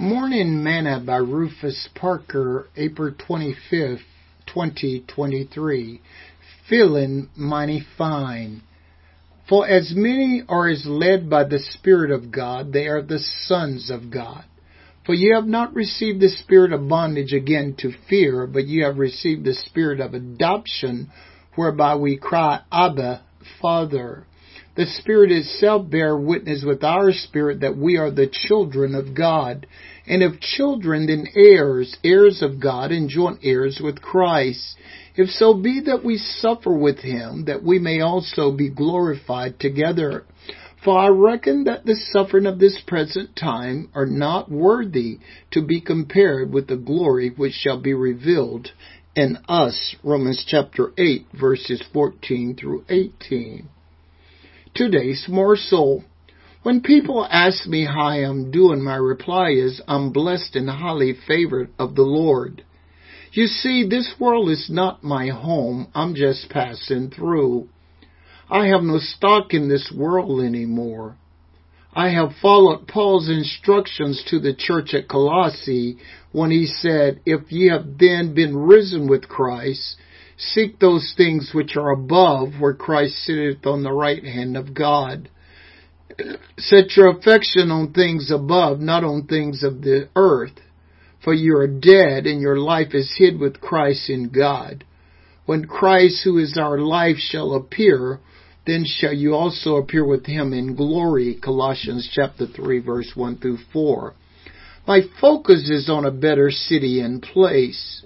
Morning Manna by Rufus Parker, April 25th, 2023. Feeling mighty fine. For as many are as led by the Spirit of God, they are the sons of God. For you have not received the spirit of bondage again to fear, but you have received the spirit of adoption, whereby we cry, Abba, Father. The Spirit itself bear witness with our spirit that we are the children of God. And if children, then heirs, heirs of God, and joint heirs with Christ. If so be that we suffer with him, that we may also be glorified together. For I reckon that the suffering of this present time are not worthy to be compared with the glory which shall be revealed in us. Romans chapter 8 verses 14 through 18. Today's so. When people ask me how I am doing, my reply is, I'm blessed and highly favored of the Lord. You see, this world is not my home. I'm just passing through. I have no stock in this world anymore. I have followed Paul's instructions to the church at Colossae when he said, If ye have then been risen with Christ, Seek those things which are above, where Christ sitteth on the right hand of God. Set your affection on things above, not on things of the earth. For you are dead, and your life is hid with Christ in God. When Christ, who is our life, shall appear, then shall you also appear with him in glory. Colossians chapter 3 verse 1 through 4. My focus is on a better city and place.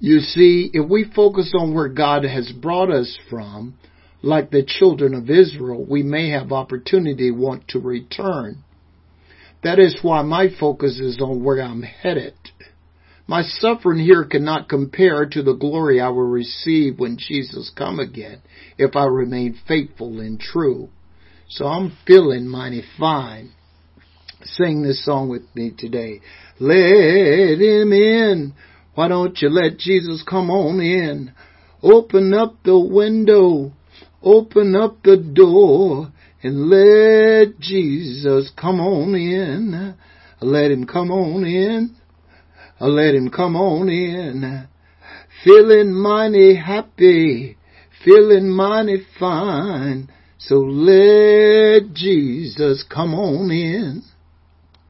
You see, if we focus on where God has brought us from, like the children of Israel, we may have opportunity want to return. That is why my focus is on where I'm headed. My suffering here cannot compare to the glory I will receive when Jesus come again, if I remain faithful and true. So I'm feeling mighty fine. Sing this song with me today. Let him in why don't you let Jesus come on in? Open up the window, open up the door, and let Jesus come on in. Let him come on in. Let him come on in. Feeling mighty happy, feeling mighty fine. So let Jesus come on in.